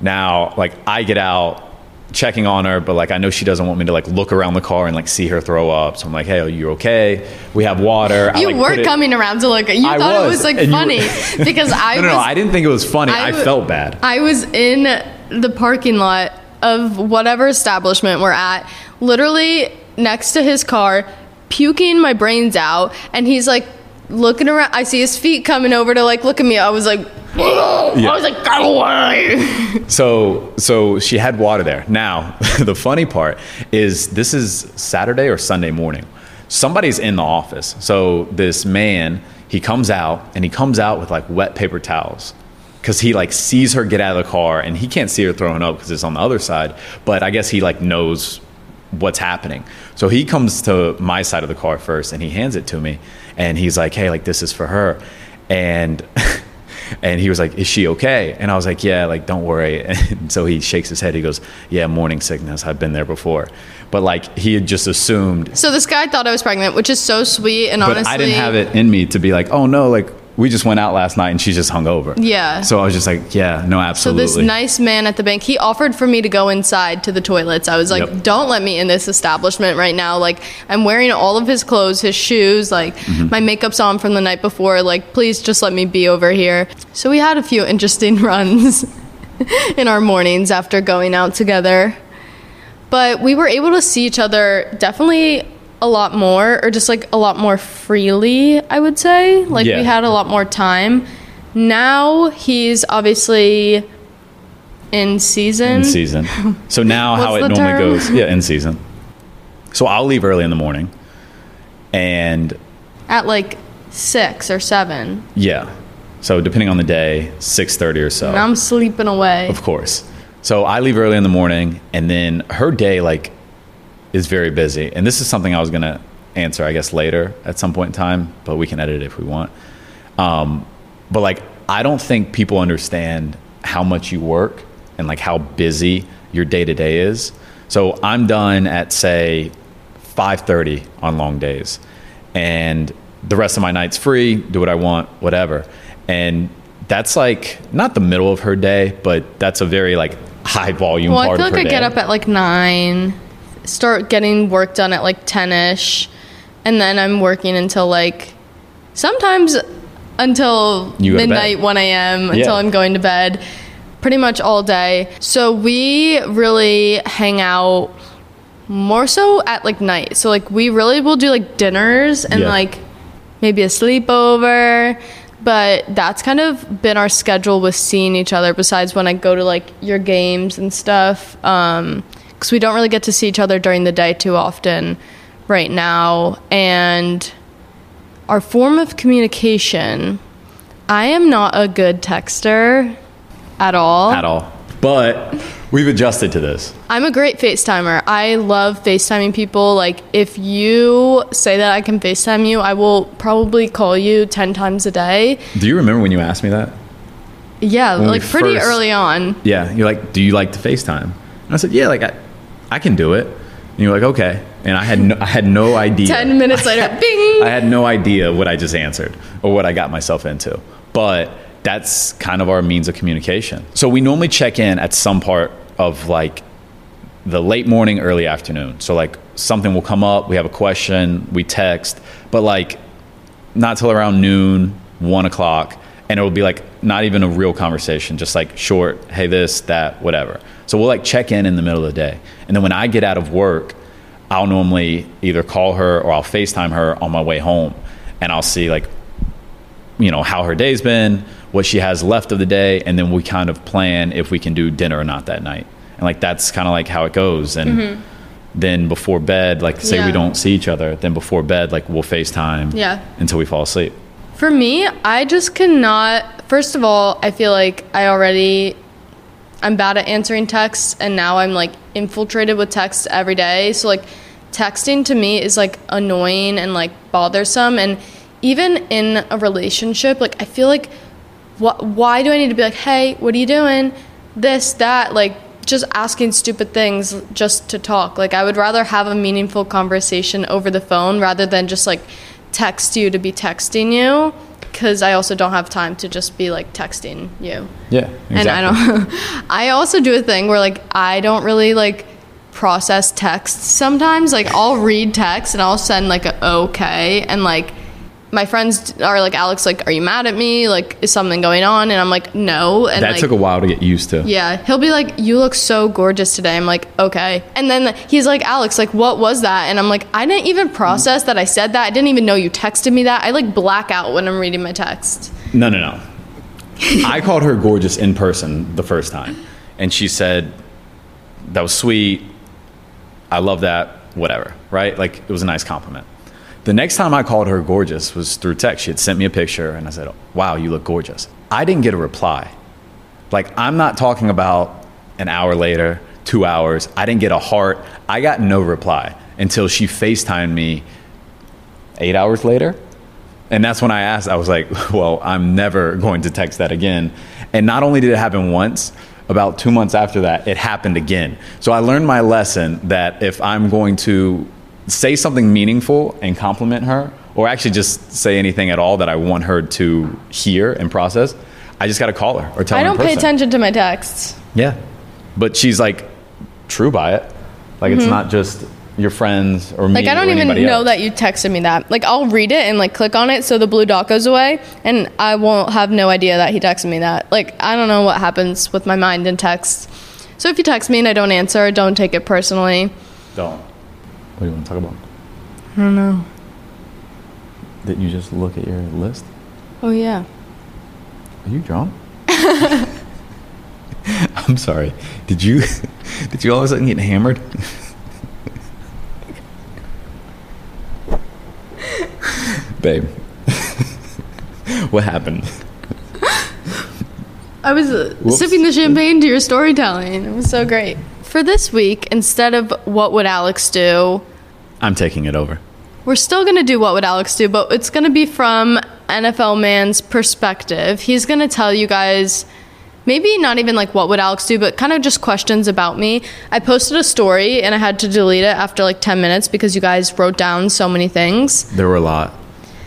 Now, like I get out, checking on her, but like I know she doesn't want me to like look around the car and like see her throw up. So I'm like, "Hey, are you okay? We have water." I, You like, were it- coming around to look. You I thought it was, was like funny were- because I No, no, was. no. I didn't think it was funny. I, w- felt bad. I was in the parking lot of whatever establishment we're at, literally next to his car, puking my brains out, and he's like looking around. I see his feet coming over to like look at me. I was like, I was like, get away. So so she had water there. Now, the funny part is this is Saturday or Sunday morning. Somebody's in the office. So this man, he comes out and he comes out with like wet paper towels. Cause he like sees her get out of the car and he can't see her throwing up because it's on the other side. But I guess he like knows what's happening. So he comes to my side of the car first and he hands it to me and he's like, "Hey, like this is for her." And and he was like, "Is she okay?" And I was like, "Yeah, like don't worry." And so he shakes his head. He goes, "Yeah, morning sickness. I've been there before." But like he had just assumed So this guy thought I was pregnant, which is so sweet and but honestly, I didn't have it in me to be like, "Oh no, like we just went out last night and she's just hung over. Yeah. So I was just like, "Yeah, no, absolutely. So absolutely." this nice man at the bank, he offered for me to go inside to the toilets. I was like, Yep. "Don't let me in this establishment right now." Like, I'm wearing all of his clothes, his shoes, like Mm-hmm. my makeup's on from the night before. Like, please just let me be over here. So we had a few interesting runs in our mornings after going out together. But we were able to see each other definitely a lot more or just like a lot more freely, I would say. Like Yeah. we had a lot more time. Now he's obviously in season. in season. So now how it normally term? goes, yeah, in season. So I'll leave early in the morning, and at like six or seven. yeah, so depending on the day, six thirty or so. And I'm sleeping away. Of course. So I leave early in the morning, and then her day like is very busy. And this is something I was gonna answer, I guess, later at some point in time, but we can edit it if we want. Um, but like, I don't think people understand how much you work and like how busy your day to day is. So I'm done at say 5:30 on long days, and the rest of my night's free. Do what I want, whatever. And that's like not the middle of her day, but that's a very like high volume well, I feel of like I day. get up at like nine, start getting work done at like ten ish, and then I'm working until like sometimes until You go to midnight, 1 a.m., until Yeah. I'm going to bed, pretty much all day. So we really hang out more so at like night. So like we really will do like dinners and Yeah. like maybe a sleepover. But that's kind of been our schedule with seeing each other. Besides when I go to like your games and stuff, um, because we don't really get to see each other during the day too often right now. And our form of communication, I am not a good texter at all. At all. But we've adjusted to this. I'm a great FaceTimer. I love FaceTiming people. Like, if you say that I can FaceTime you, I will probably call you 10 times a day. Do you remember when you asked me that? Yeah, When like pretty first- early on. Yeah. You're like, do you like to FaceTime? And I said, yeah, like I, I can do it. And you're like, okay. And I had no, I had no idea. 10 minutes later, bing! I had no idea what I just answered or what I got myself into. But that's kind of our means of communication. So we normally check in at some part of like the late morning, early afternoon. So like something will come up, we have a question, we text, but like not till around noon, one o'clock, and it will be like not even a real conversation, just like short, hey, this, that, whatever. So we'll like check in in the middle of the day. And then when I get out of work, I'll normally either call her or I'll FaceTime her on my way home and I'll see like, you know, how her day's been, what she has left of the day, and then we kind of plan if we can do dinner or not that night. And like that's kind of like how it goes. And mm-hmm. then before bed, like say Yeah. we don't see each other, then before bed, like we'll FaceTime Yeah. until we fall asleep. For me, I just cannot. First of all, I feel like I already. I'm bad at answering texts, and now I'm like infiltrated with texts every day. So, like, texting to me is like annoying and like bothersome. And even in a relationship, like, I feel like, wh- why do I need to be like, hey, what are you doing? This, that, like, just asking stupid things just to talk. Like, I would rather have a meaningful conversation over the phone rather than just like text you to be texting you. Because I also don't have time to just be like texting you. Yeah, Exactly. And I don't. I also do a thing where like I don't really like process texts sometimes. Like I'll read text and I'll send like a okay, and like my friends are like Alix, like, are you mad at me? Like, is something going on? And I'm like, no. And that like, took a while to get used to. yeah, he'll be like, "You look so gorgeous today." I'm like, "Okay." And then he's like, "Alix, like what was that?" And I'm like, "I didn't even process that I said that. I didn't even know you texted me that. I like black out when I'm reading my text." No, no, no. I called her gorgeous in person the first time, and she said, "That was sweet. I love that. Whatever." Right? Like it was a nice compliment. The next time I called her gorgeous was through text. She had sent me a picture, and I said, "Wow, you look gorgeous." I didn't get a reply. Like I'm not talking about an hour later, two hours. I didn't get a heart. I got no reply until she FaceTimed me eight hours later. And that's when I asked, I was like, well, I'm never going to text that again. And not only did it happen once, about two months after that, it happened again. So I learned my lesson that if I'm going to say something meaningful and compliment her, or actually just say anything at all that I want her to hear and process, I just got to call her or tell I her. I don't pay attention to my texts. Yeah. But she's like true by it. Like it's not just your friends or me. Mm-hmm. Like I don't even know else. that you texted me that. Like I'll read it and like click on it so the blue dot goes away and I won't have no idea that he texted me that. Like I don't know what happens with my mind in text. So if you text me and I don't answer, don't take it personally. Don't. What do you want to talk about? I don't know. Didn't you just look at your list? Oh yeah. Are you drunk? I'm sorry. Did you did you all of a sudden get hammered? Babe. what happened? I was uh, sipping the champagne to your storytelling. It was so great. For this week, instead of what would Alix do, I'm taking it over. We're still going to do what would Alix do, but it's going to be from NFL man's perspective. He's going to tell you guys maybe not even like what would Alix do, but kind of just questions about me. I posted a story and I had to delete it after like 10 minutes because you guys wrote down so many things. There were a lot.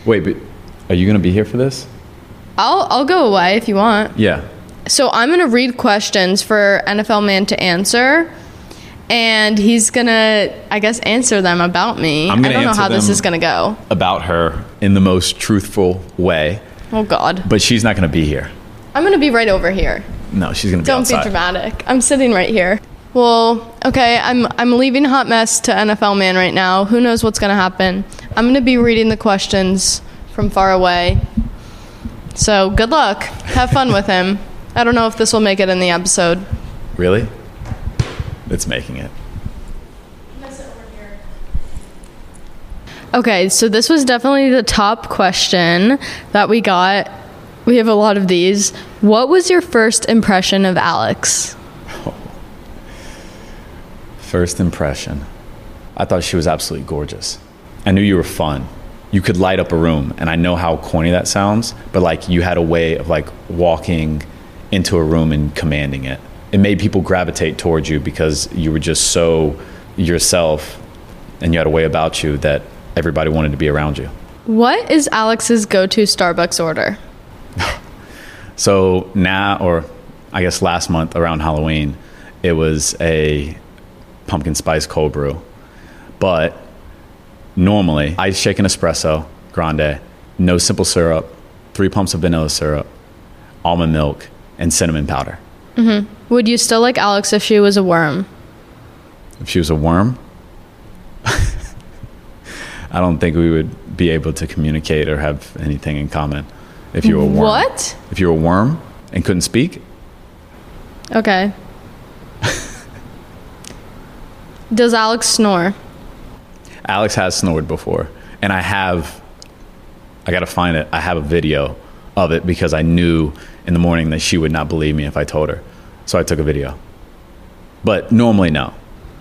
Wait, but are you going to be here for this? I'll I'll go away if you want. Yeah. So I'm going to read questions for NFL man to answer. And he's gonna, I guess, answer them about me. I'm I gonna don't know answer how this them- is gonna go. About her in the most truthful way. Oh God. But she's not going to be here. I'm gonna be right over here. No, she's going to be Don't outside. be dramatic. I'm sitting right here. Well, okay, I'm I'm leaving Hot Mess to NFL Man right now. Who knows what's gonna happen? I'm gonna be reading the questions from far away. So good luck. Have fun with him. I don't know if this will make it in the episode. Really? It's making it. Okay, so this was definitely the top question that we got. We have a lot of these. What was your first impression of Alix? First impression. I thought she was absolutely gorgeous. I knew you were fun. You could light up a room, and I know how corny that sounds, but like you had a way of like walking into a room and commanding it. It made people gravitate towards you because you were just so yourself and you had a way about you that everybody wanted to be around you. What is Alix's go to Starbucks order? So now, or I guess last month around Halloween, it was a pumpkin spice cold brew. But normally, I shake an espresso grande, no simple syrup, three pumps of vanilla syrup, almond milk, and cinnamon powder. Mm-hmm. Would you still like Alix if she was a worm? If she was a worm, I don't think we would be able to communicate or have anything in common. If you were a worm, What? If you were a worm and couldn't speak, Okay. Does Alix snore? Alix has snored before, and I have. I gotta find it. I have a video of it because I knew in the morning that she would not believe me if I told her, so I took a video. But normally, no.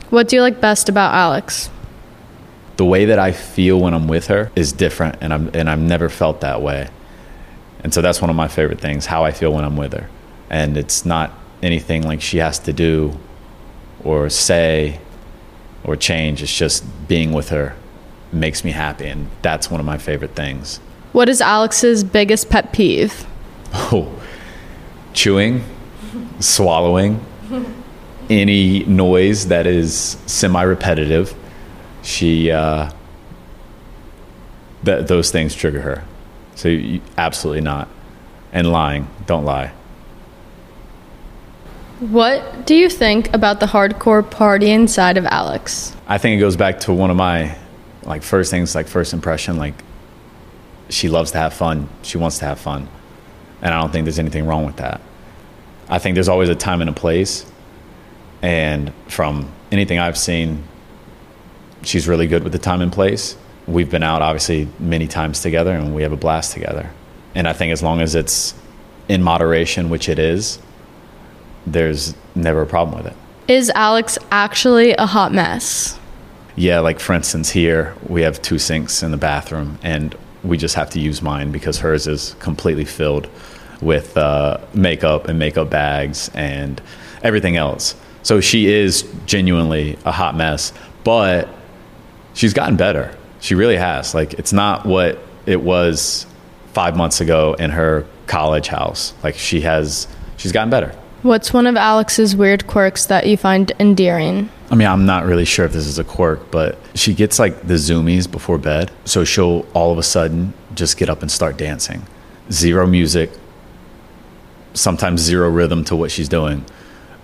What do you like best about Alix? The way that I feel when I'm with her is different, and I'm and I've never felt that way. And so that's one of my favorite things: how I feel when I'm with her, and it's not anything like she has to do, or say, or change. It's just being with her makes me happy, and that's one of my favorite things. What is Alix's biggest pet peeve? Oh, chewing, swallowing, any noise that is semi-repetitive. She, uh, th- those things trigger her. So you, absolutely not. And lying, don't lie. What do you think about the hardcore party inside of Alix? I think it goes back to one of my like first things, like first impression. Like she loves to have fun. She wants to have fun, and I don't think there's anything wrong with that. I think there's always a time and a place, and from anything I've seen, she's really good with the time and place. We've been out obviously many times together, and we have a blast together. And I think as long as it's in moderation, which it is, there's never a problem with it. Is Alix actually a hot mess? Yeah, like for instance, here we have two sinks in the bathroom, and we just have to use mine because hers is completely filled with uh, makeup and makeup bags and everything else. So she is genuinely a hot mess, but she's gotten better. She really has. Like, it's not what it was five months ago in her college house. Like, she has, she's gotten better. What's one of Alix's weird quirks that you find endearing? I mean, I'm not really sure if this is a quirk, but she gets like the zoomies before bed. So she'll all of a sudden just get up and start dancing. Zero music, sometimes zero rhythm to what she's doing,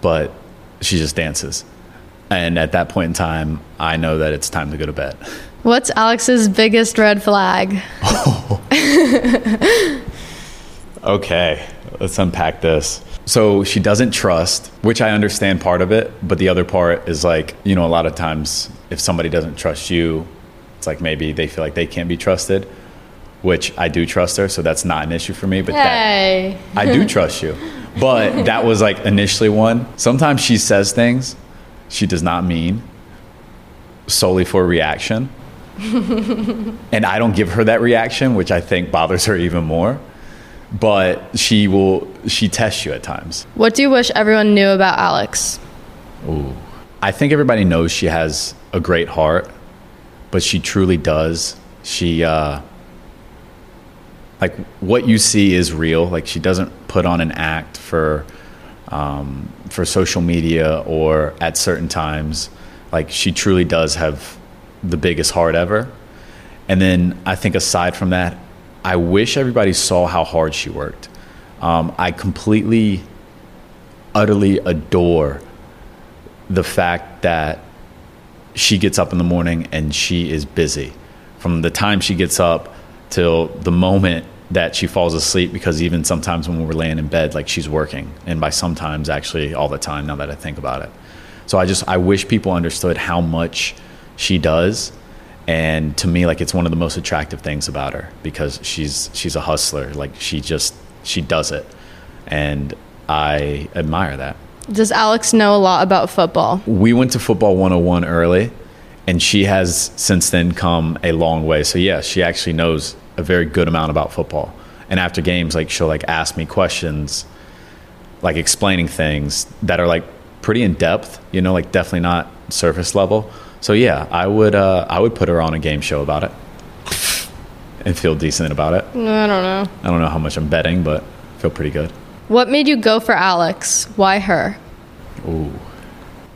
but she just dances. And at that point in time, I know that it's time to go to bed. What's Alix's biggest red flag? Okay, let's unpack this. So she doesn't trust, which I understand part of it, but the other part is like, you know, a lot of times if somebody doesn't trust you, it's like maybe they feel like they can't be trusted, which I do trust her, so that's not an issue for me, but that I do trust you. But that was like initially one. Sometimes she says things she does not mean solely for reaction. and I don't give her that reaction, which I think bothers her even more. But she will she tests you at times. What do you wish everyone knew about Alix? Ooh. I think everybody knows she has a great heart, but she truly does. She uh like what you see is real. Like she doesn't put on an act for um, for social media or at certain times. Like she truly does have the biggest heart ever. And then I think aside from that, I wish everybody saw how hard she worked. Um, I completely, utterly adore the fact that she gets up in the morning and she is busy from the time she gets up till the moment that she falls asleep because even sometimes when we're laying in bed like she's working. And by sometimes actually all the time now that i think about it. So i just i wish people understood how much she does. And to me like it's one of the most attractive things about her because she's she's a hustler. Like she just she does it. And i admire that. Does Alix know a lot about football? we went to football 101 early and she has since then come a long way so yeah she actually knows a very good amount about football and after games like she'll like ask me questions like explaining things that are like pretty in depth you know like definitely not surface level so yeah i would uh i would put her on a game show about it and feel decent about it I don't know. i don't know how much i'm betting but I feel pretty good What made you go for Alix? Why her? Ooh,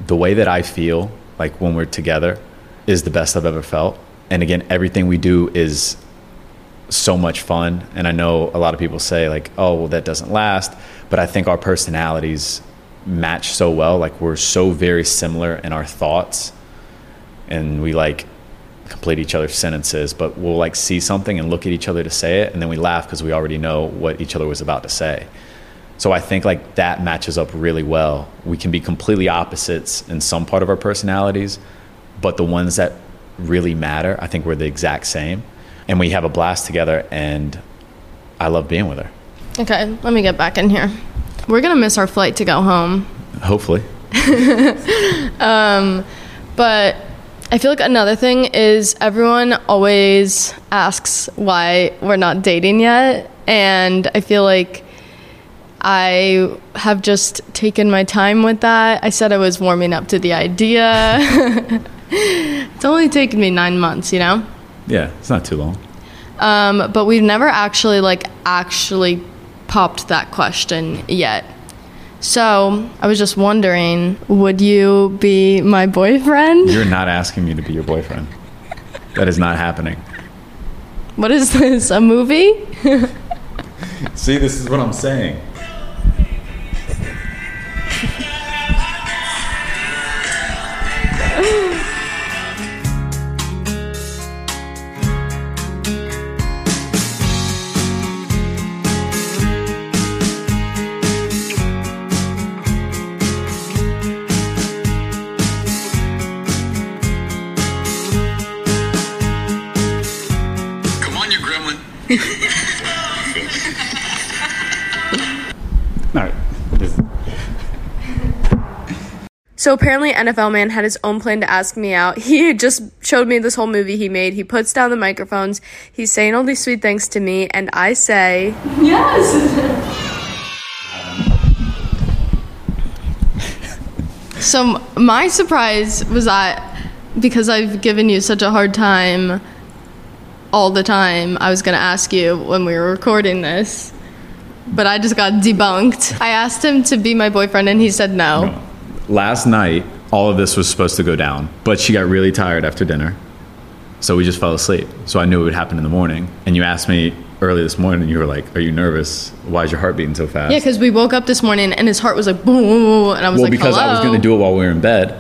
the way that I feel like when we're together is the best I've ever felt. And again, everything we do is so much fun. And I know a lot of people say like, "Oh, well, that doesn't last," but I think our personalities match so well. Like we're so very similar in our thoughts, and we like complete each other's sentences. But we'll like see something and look at each other to say it, and then we laugh because we already know what each other was about to say. So I think like that matches up really well. We can be completely opposites in some part of our personalities, but the ones that really matter, I think we're the exact same. And we have a blast together and I love being with her. Okay, let me get back in here. We're gonna miss our flight to go home. Hopefully. Um, but I feel like another thing is everyone always asks why we're not dating yet. And I feel like I have just taken my time with that. I said I was warming up to the idea. it's only taken me nine months, you know? Yeah, it's not too long. Um, but we've never actually, like, actually popped that question yet. So I was just wondering would you be my boyfriend? You're not asking me to be your boyfriend. That is not happening. What is this? A movie? See, this is what I'm saying. So apparently, NFL Man had his own plan to ask me out. He just showed me this whole movie he made. He puts down the microphones. He's saying all these sweet things to me, and I say, Yes. so my surprise was that because I've given you such a hard time all the time, I was gonna ask you when we were recording this. But I just got debunked. I asked him to be my boyfriend, and he said no. Last night, all of this was supposed to go down, but she got really tired after dinner. So we just fell asleep. So I knew it would happen in the morning. And you asked me early this morning, and you were like, Are you nervous? Why is your heart beating so fast? Yeah, because we woke up this morning and his heart was like boom, boom, boom, and I was like, well, like, because I was going to do it while we were in bed.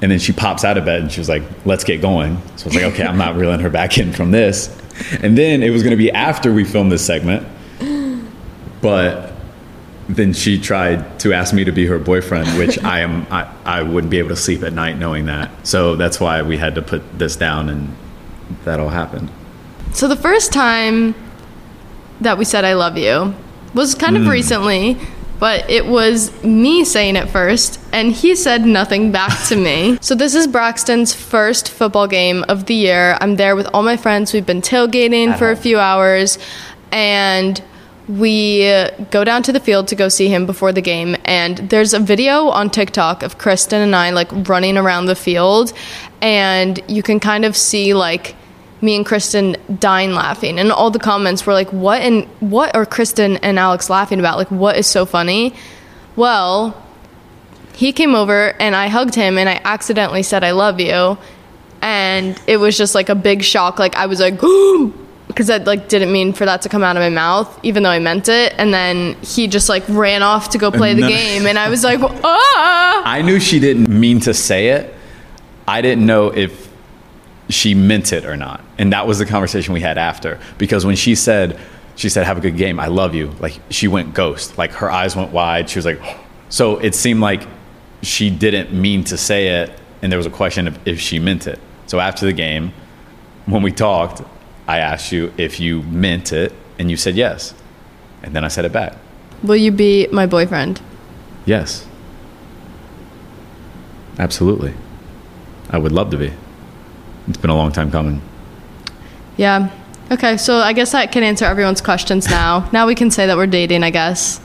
And then she pops out of bed and she was like, let's get going. So I was like, okay, I'm not reeling her back in from this. And then it was going to be after we filmed this segment. But then she tried to ask me to be her boyfriend, which I am, I, I wouldn't be able to sleep at night knowing that. So that's why we had to put this down and that all happened. So the first time that we said I love you was kind of hmm. recently, but it was me saying it first, and he said nothing back to me. So this is Braxton's first football game of the year. I'm there with all my friends. We've been tailgating for a few hours, and we uh, go down to the field to go see him before the game and there's a video on TikTok of Kristen and I like running around the field and you can kind of see like me and Kristen dying laughing and all the comments were like what and what are Kristen and Alix laughing about? Like what is so funny? Well he came over and I hugged him and I accidentally said I love you and it was just like a big shock like I was like because I like didn't mean for that to come out of my mouth, even though I meant it. And then he just like ran off to go play the No. game, and I was like, ah. I knew she didn't mean to say it. I didn't know if she meant it or not. And that was the conversation we had after. Because when she said, she said, have a good game, I love you, like she went ghost. Like her eyes went wide. She was like, so it seemed like she didn't mean to say it. And there was a question of if she meant it. So after the game, when we talked, I asked you if you meant it, and you said yes. And then I said it back. Will you be my boyfriend? Yes. Absolutely. I would love to be. It's been a long time coming. Yeah. Okay, so I guess that can answer everyone's questions now. now we can say that we're dating, I guess.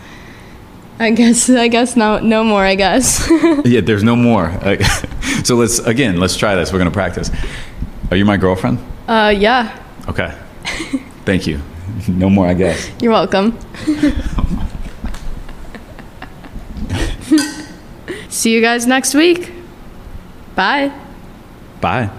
I guess I guess no no more, I guess. Yeah, there's no more. So let's again, let's try this. We're gonna practice. Are you my girlfriend? uh yeah. Okay. Thank you. No more, I guess. You're welcome. See you guys next week. Bye. Bye.